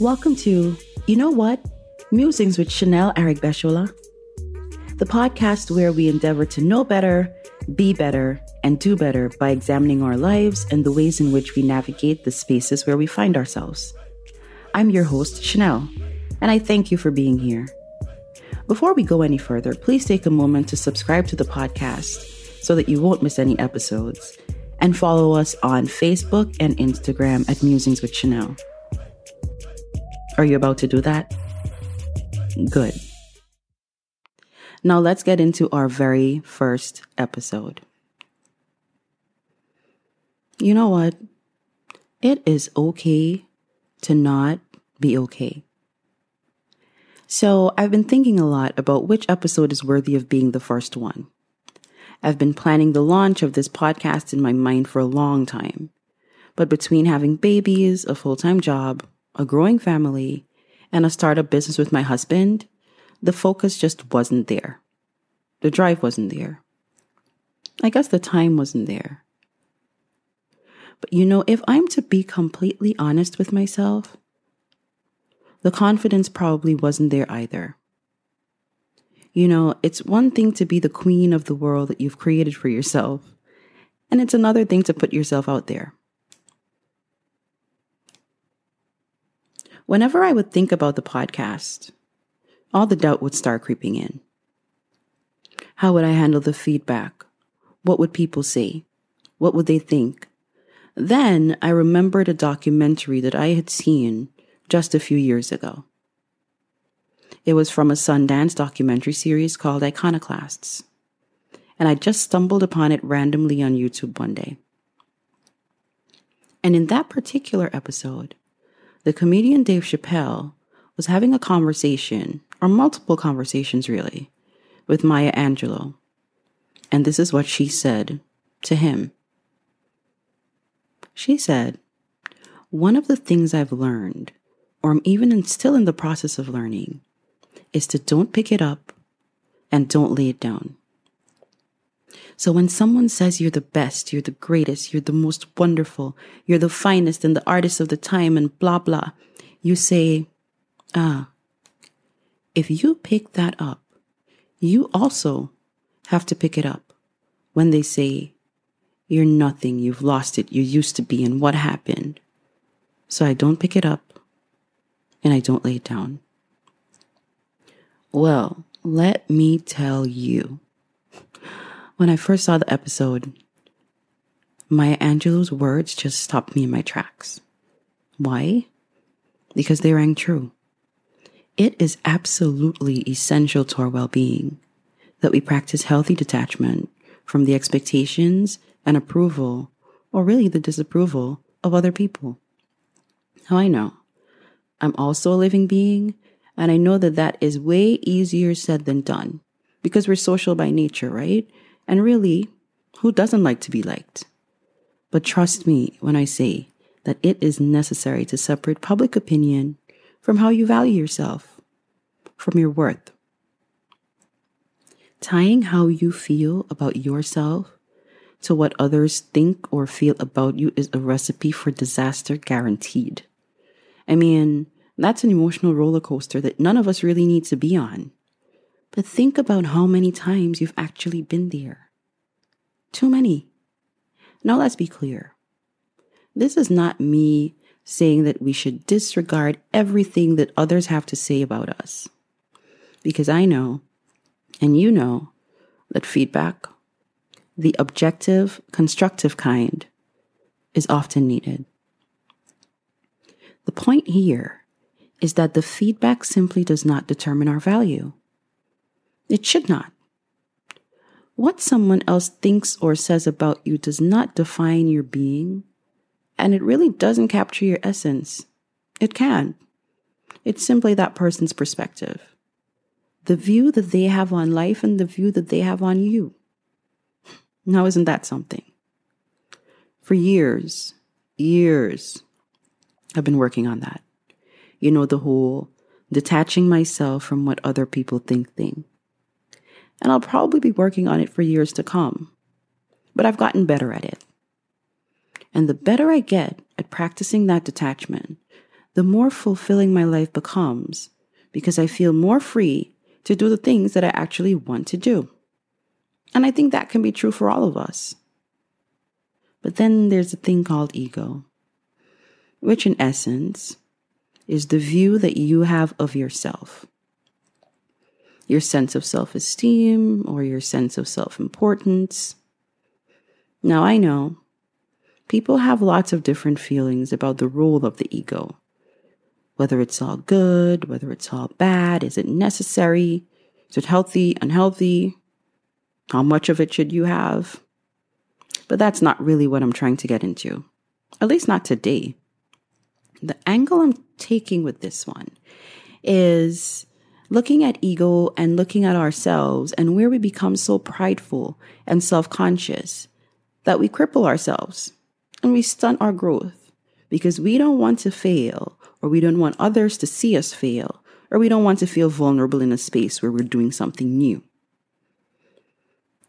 Welcome to You Know What? Musings with Chanel Arigbeshola, the podcast where we endeavor to know better, be better, and do better by examining our lives and the ways in which we navigate the spaces where we find ourselves. I'm your host, Chanel, and I thank you for being here. Before we go any further, please take a moment to subscribe to the podcast so that you won't miss any episodes, and follow us on Facebook and Instagram at Musings with Chanel. Are you about to do that? Good. Now let's get into our very first episode. You know what? It is okay to not be okay. So, I've been thinking a lot about which episode is worthy of being the first one. I've been planning the launch of this podcast in my mind for a long time. But between having babies, a full time job, a growing family, and a startup business with my husband, the focus just wasn't there. The drive wasn't there. I guess the time wasn't there. But you know, if I'm to be completely honest with myself, the confidence probably wasn't there either. You know, it's one thing to be the queen of the world that you've created for yourself, and it's another thing to put yourself out there. Whenever I would think about the podcast, all the doubt would start creeping in. How would I handle the feedback? What would people say? What would they think? Then I remembered a documentary that I had seen just a few years ago. It was from a Sundance documentary series called Iconoclasts. And I just stumbled upon it randomly on YouTube one day. And in that particular episode, the comedian Dave Chappelle was having a conversation, or multiple conversations really, with Maya Angelou. And this is what she said to him. She said, One of the things I've learned, or I'm even still in the process of learning, is to don't pick it up and don't lay it down. So when someone says you're the best, you're the greatest, you're the most wonderful, you're the finest and the artist of the time and blah, blah, you say, ah, if you pick that up, you also have to pick it up when they say, you're nothing, you've lost it, you used to be, and what happened. So I don't pick it up and I don't lay it down. Well, let me tell you. When I first saw the episode, Maya Angelou's words just stopped me in my tracks. Why? Because they rang true. It is absolutely essential to our well being that we practice healthy detachment from the expectations and approval, or really the disapproval, of other people. Now I know I'm also a living being and I know that that is way easier said than done because we're social by nature, right? And really, who doesn't like to be liked? But trust me when I say that it is necessary to separate public opinion from how you value yourself, from your worth. Tying how you feel about yourself to what others think or feel about you is a recipe for disaster guaranteed. I mean, that's an emotional roller coaster that none of us really need to be on. But think about how many times you've actually been there. Too many. Now let's be clear. This is not me saying that we should disregard everything that others have to say about us. Because I know, and you know, that feedback, the objective, constructive kind, is often needed. The point here is that the feedback simply does not determine our value. It should not. What someone else thinks or says about you does not define your being, and it really doesn't capture your essence. It can. It's simply that person's perspective. The view that they have on life and the view that they have on you. Now, isn't that something? For years, years, I've been working on that you know, the whole detaching myself from what other people think thing. And I'll probably be working on it for years to come. But I've gotten better at it. And the better I get at practicing that detachment, the more fulfilling my life becomes because I feel more free to do the things that I actually want to do. And I think that can be true for all of us. But then there's a thing called ego, which in essence is the view that you have of yourself. Your sense of self esteem or your sense of self importance. Now, I know people have lots of different feelings about the role of the ego. Whether it's all good, whether it's all bad, is it necessary? Is it healthy, unhealthy? How much of it should you have? But that's not really what I'm trying to get into, at least not today. The angle I'm taking with this one is looking at ego and looking at ourselves and where we become so prideful and self conscious that we cripple ourselves and we stunt our growth because we don't want to fail or we don't want others to see us fail or we don't want to feel vulnerable in a space where we're doing something new.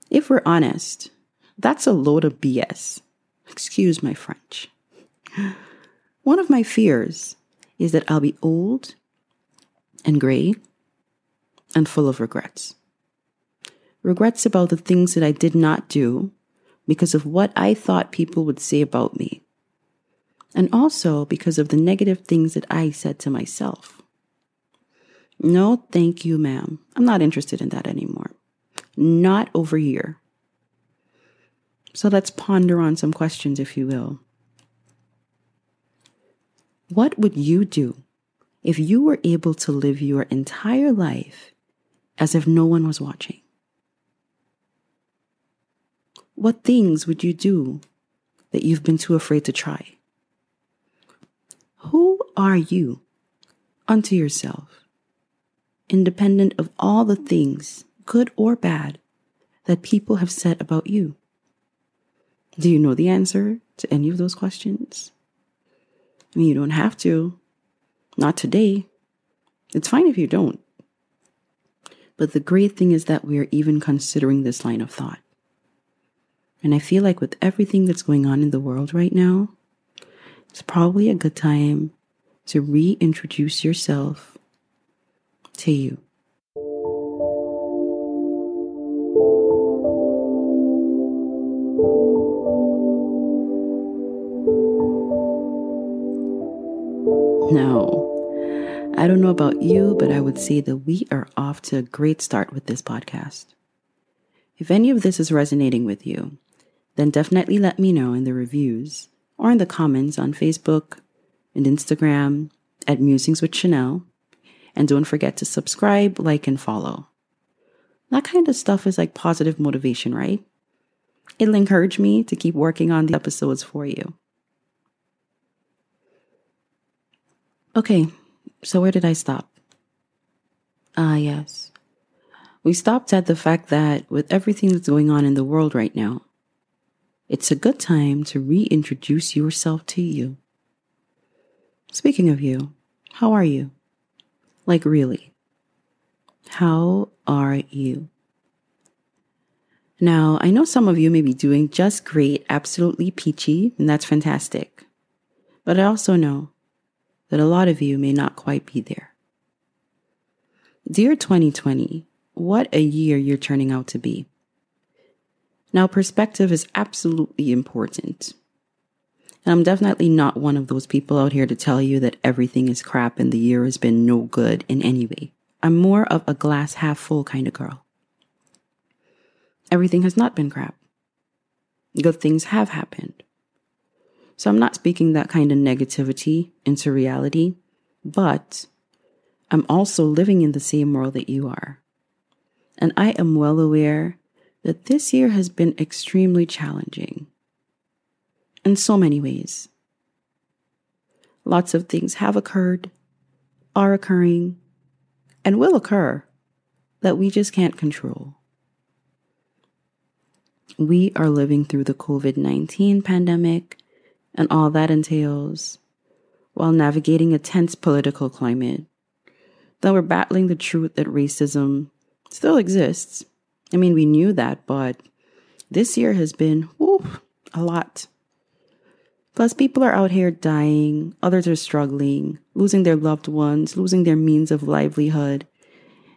If we're honest, that's a load of BS. Excuse my French. One of my fears is that I'll be old and gray and full of regrets. Regrets about the things that I did not do because of what I thought people would say about me. And also because of the negative things that I said to myself. No, thank you, ma'am. I'm not interested in that anymore. Not over here. So let's ponder on some questions, if you will. What would you do if you were able to live your entire life as if no one was watching? What things would you do that you've been too afraid to try? Who are you unto yourself, independent of all the things, good or bad, that people have said about you? Do you know the answer to any of those questions? I mean, you don't have to. Not today. It's fine if you don't. But the great thing is that we are even considering this line of thought. And I feel like with everything that's going on in the world right now, it's probably a good time to reintroduce yourself to you. I don't know about you, but I would say that we are off to a great start with this podcast. If any of this is resonating with you, then definitely let me know in the reviews or in the comments on Facebook and Instagram at Musings with Chanel. And don't forget to subscribe, like, and follow. That kind of stuff is like positive motivation, right? It'll encourage me to keep working on the episodes for you. Okay, so where did I stop? Ah, yes. We stopped at the fact that with everything that's going on in the world right now, it's a good time to reintroduce yourself to you. Speaking of you, how are you? Like, really? How are you? Now, I know some of you may be doing just great, absolutely peachy, and that's fantastic. But I also know that a lot of you may not quite be there. Dear 2020, what a year you're turning out to be. Now, perspective is absolutely important. And I'm definitely not one of those people out here to tell you that everything is crap and the year has been no good in any way. I'm more of a glass half full kind of girl. Everything has not been crap. Good things have happened. So I'm not speaking that kind of negativity into reality, but I'm also living in the same world that you are. And I am well aware that this year has been extremely challenging in so many ways. Lots of things have occurred, are occurring, and will occur that we just can't control. We are living through the COVID 19 pandemic and all that entails, while navigating a tense political climate. Though we're battling the truth that racism still exists. I mean, we knew that, but this year has been a lot. Plus, people are out here dying, others are struggling, losing their loved ones, losing their means of livelihood.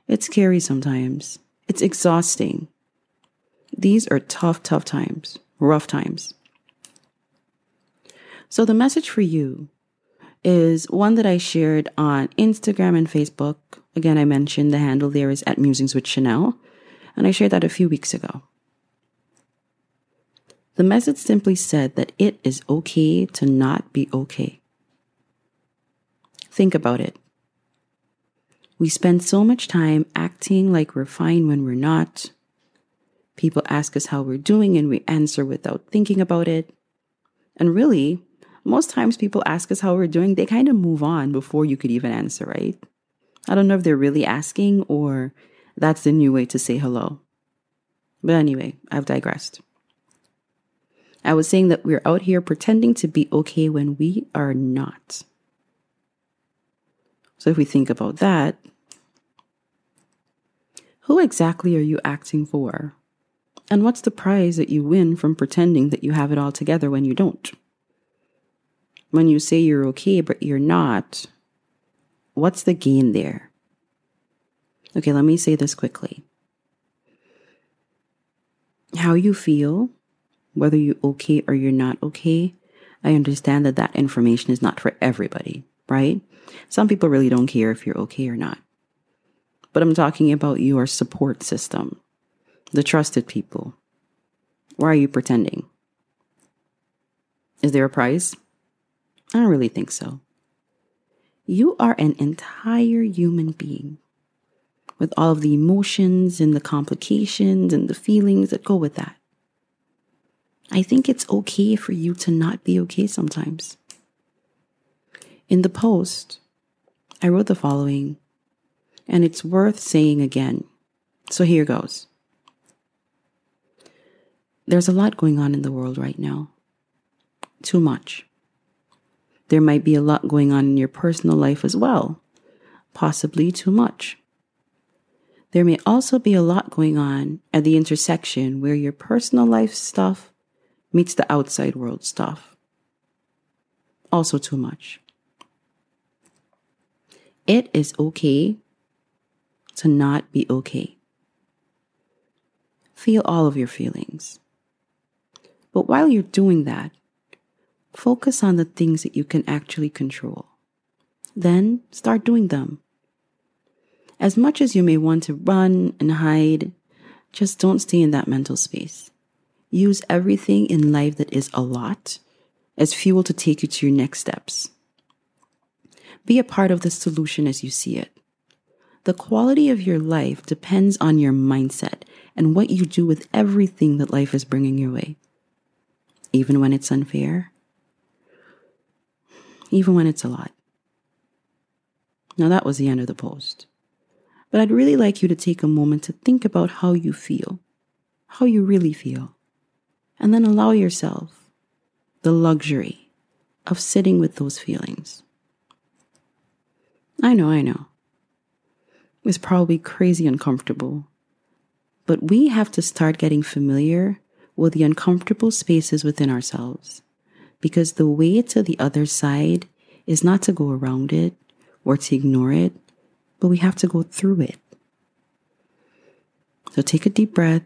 It's scary sometimes. It's exhausting. These are tough, tough times, rough times. So, the message for you is one that I shared on Instagram and Facebook. Again, I mentioned the handle there is at Musings with Chanel, and I shared that a few weeks ago. The message simply said that it is okay to not be okay. Think about it. We spend so much time acting like we're fine when we're not. People ask us how we're doing and we answer without thinking about it. And really, most times people ask us how we're doing, they kind of move on before you could even answer, right? I don't know if they're really asking or that's the new way to say hello. But anyway, I've digressed. I was saying that we're out here pretending to be okay when we are not. So if we think about that, who exactly are you acting for? And what's the prize that you win from pretending that you have it all together when you don't? When you say you're okay, but you're not, what's the gain there? Okay, let me say this quickly. How you feel whether you're okay or you're not okay, I understand that that information is not for everybody, right? Some people really don't care if you're okay or not. But I'm talking about your support system, the trusted people. Why are you pretending? Is there a price? I don't really think so. You are an entire human being with all of the emotions and the complications and the feelings that go with that. I think it's okay for you to not be okay sometimes. In the post, I wrote the following, and it's worth saying again. So here goes. There's a lot going on in the world right now. Too much. There might be a lot going on in your personal life as well, possibly too much. There may also be a lot going on at the intersection where your personal life stuff meets the outside world stuff. Also, too much. It is okay to not be okay. Feel all of your feelings. But while you're doing that, focus on the things that you can actually control. Then start doing them. As much as you may want to run and hide, just don't stay in that mental space. Use everything in life that is a lot as fuel to take you to your next steps. Be a part of the solution as you see it. The quality of your life depends on your mindset and what you do with everything that life is bringing your way. Even when it's unfair, even when it's a lot. Now, that was the end of the post. But I'd really like you to take a moment to think about how you feel, how you really feel and then allow yourself the luxury of sitting with those feelings. I know, I know. It's probably crazy uncomfortable, but we have to start getting familiar with the uncomfortable spaces within ourselves because the way to the other side is not to go around it or to ignore it, but we have to go through it. So take a deep breath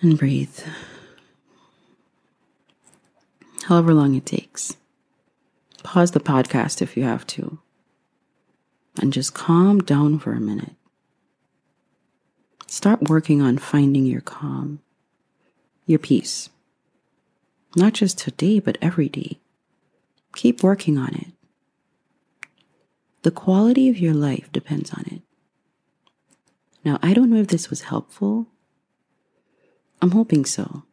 and breathe. However long it takes. Pause the podcast if you have to. And just calm down for a minute. Start working on finding your calm, your peace. Not just today, but every day. Keep working on it. The quality of your life depends on it. Now, I don't know if this was helpful I'm hoping so.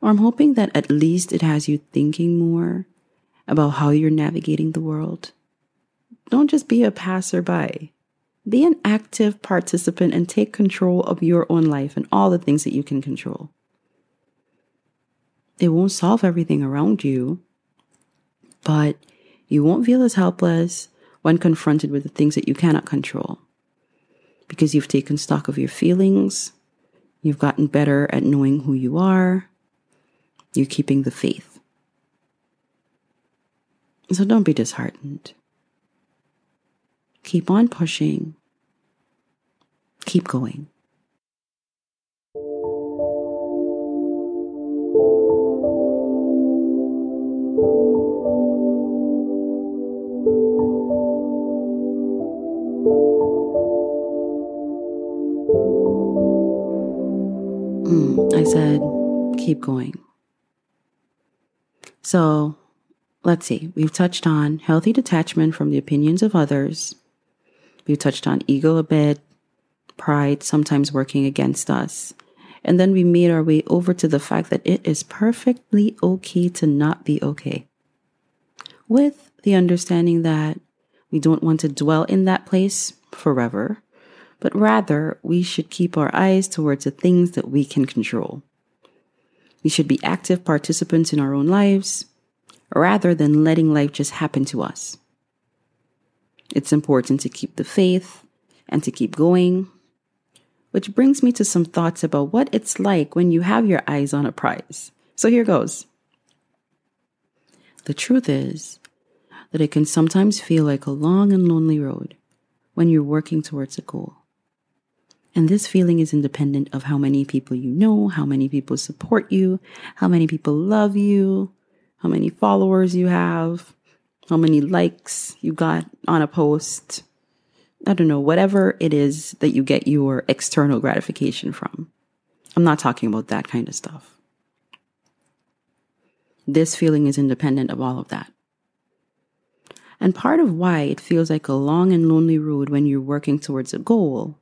Or I'm hoping that at least it has you thinking more about how you're navigating the world. Don't just be a passerby. Be an active participant and take control of your own life and all the things that you can control. It won't solve everything around you, but you won't feel as helpless when confronted with the things that you cannot control because you've taken stock of your feelings, You've gotten better at knowing who you are. You're keeping the faith. So don't be disheartened. Keep on pushing. Keep going. I said, keep going. So let's see. We've touched on healthy detachment from the opinions of others. We've touched on ego a bit, pride sometimes working against us. And then we made our way over to the fact that it is perfectly okay to not be okay. With the understanding that we don't want to dwell in that place forever, but rather we should keep our eyes towards the things that we can control. We should be active participants in our own lives rather than letting life just happen to us. It's important to keep the faith and to keep going. Which brings me to some thoughts about what it's like when you have your eyes on a prize. So here goes. The truth is that it can sometimes feel like a long and lonely road when you're working towards a goal. And this feeling is independent of how many people you know, how many people support you, how many people love you, how many followers you have, how many likes you got on a post. I don't know, whatever it is that you get your external gratification from. I'm not talking about that kind of stuff. This feeling is independent of all of that. And part of why it feels like a long and lonely road when you're working towards a goal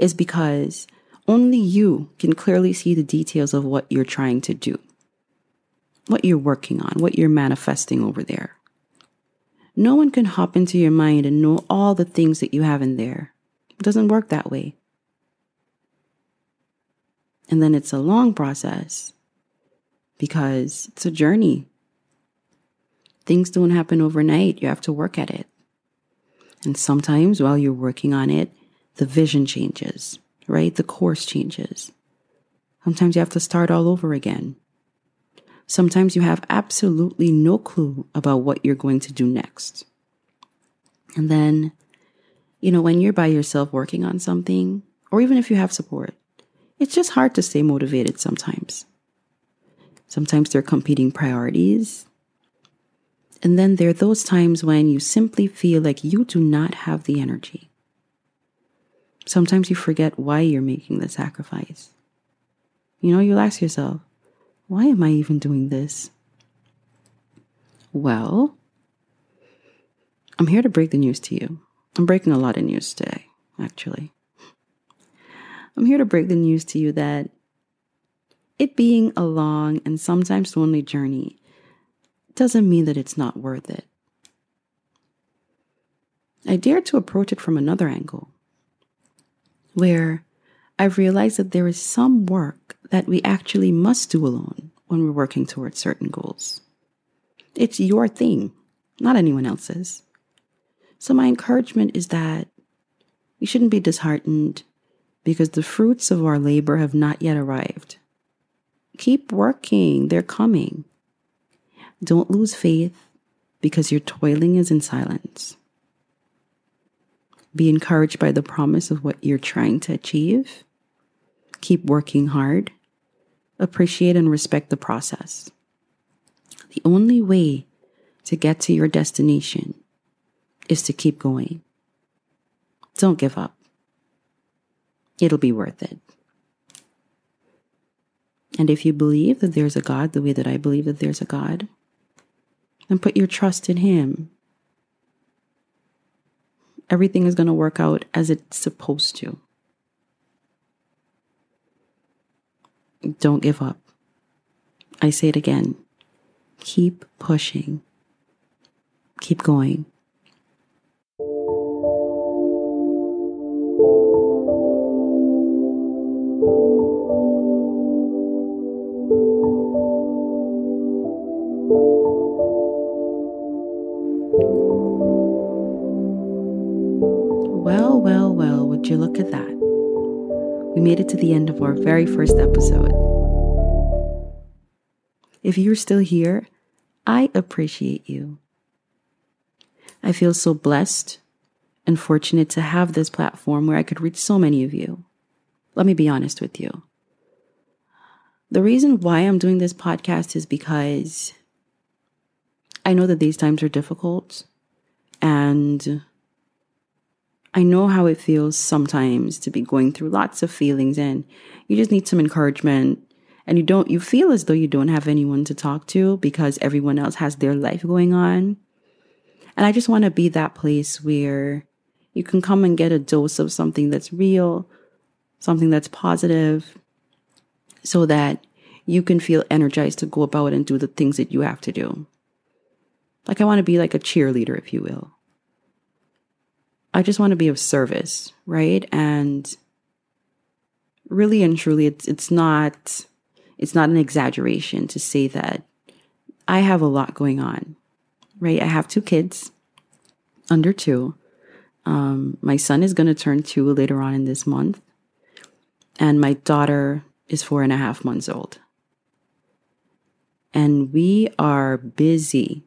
is because only you can clearly see the details of what you're trying to do what you're working on, what you're manifesting over there. No one can hop into your mind and know all the things that you have in there. It doesn't work that way. And then it's a long process because it's a journey. Things don't happen overnight. You have to work at it. And sometimes while you're working on it, the vision changes, right? The course changes. Sometimes you have to start all over again. Sometimes you have absolutely no clue about what you're going to do next. And then, you know, when you're by yourself working on something, or even if you have support, it's just hard to stay motivated sometimes. Sometimes there are competing priorities. And then there are those times when you simply feel like you do not have the energy. Sometimes you forget why you're making the sacrifice. You know, you'll ask yourself, why am I even doing this? Well, I'm here to break the news to you. I'm breaking a lot of news today, actually. I'm here to break the news to you that it being a long and sometimes lonely journey doesn't mean that it's not worth it. I dare to approach it from another angle, where I've realized that there is some work that we actually must do alone when we're working towards certain goals. It's your thing, not anyone else's. So, my encouragement is that we shouldn't be disheartened because the fruits of our labor have not yet arrived. Keep working, they're coming. Don't lose faith because your toiling is in silence. Be encouraged by the promise of what you're trying to achieve. Keep working hard appreciate and respect the process. The only way to get to your destination is to keep going. Don't give up. It'll be worth it. And if you believe that there's a God the way that I believe that there's a God, then put your trust in Him. Everything is going to work out as it's supposed to. Don't give up. I say it again. Keep pushing. Keep going. Would you look at that? We made it to the end of our very first episode. if you're still here, I appreciate you. I feel so blessed and fortunate to have this platform where I could reach so many of you. Let me be honest with you. The reason why I'm doing this podcast is because I know that these times are difficult and I know how it feels sometimes to be going through lots of feelings and you just need some encouragement and you don't you feel as though you don't have anyone to talk to because everyone else has their life going on. And I just want to be that place where you can come and get a dose of something that's real, something that's positive, so that you can feel energized to go about and do the things that you have to do. Like, I want to be like a cheerleader, if you will. I just want to be of service, right? And really and truly, it's, it's not, it's not an exaggeration to say that I have a lot going on, right? I have two kids under two. Um, my son is going to turn two later on in this month. And my daughter is four and a half months old. And we are busy.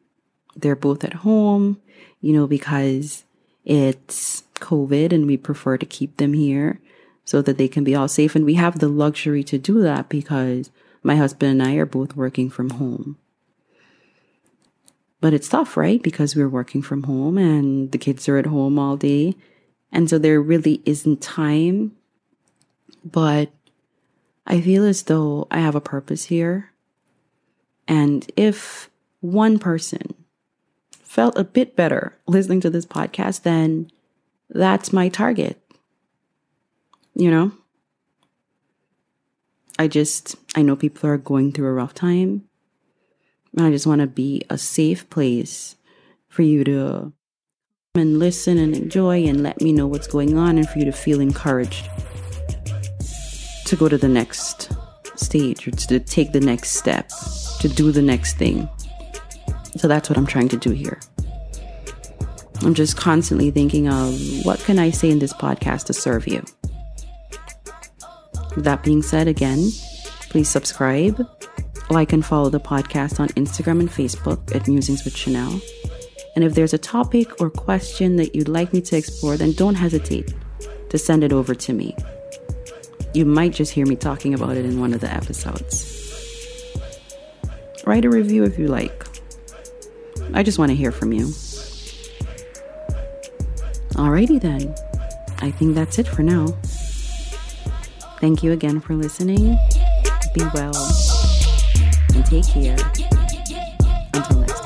They're both at home, you know, because it's COVID and we prefer to keep them here so that they can be all safe. And we have the luxury to do that because my husband and I are both working from home. But it's tough, right? Because we're working from home and the kids are at home all day. And so there really isn't time. But I feel as though I have a purpose here. And if one person felt a bit better listening to this podcast, then that's my target. You know? I just, I know people are going through a rough time. And I just want to be a safe place for you to and listen and enjoy and let me know what's going on and for you to feel encouraged to go to the next stage or to take the next step, to do the next thing. So that's what I'm trying to do here. I'm just constantly thinking of what can I say in this podcast to serve you. That being said, again, please subscribe like and follow the podcast on Instagram and Facebook at Musings with Chanel. And if there's a topic or question that you'd like me to explore, then don't hesitate to send it over to me. You might just hear me talking about it in one of the episodes. Write a review if you like. I just want to hear from you. Alrighty then. I think that's it for now. Thank you again for listening. Be well and take care. Until next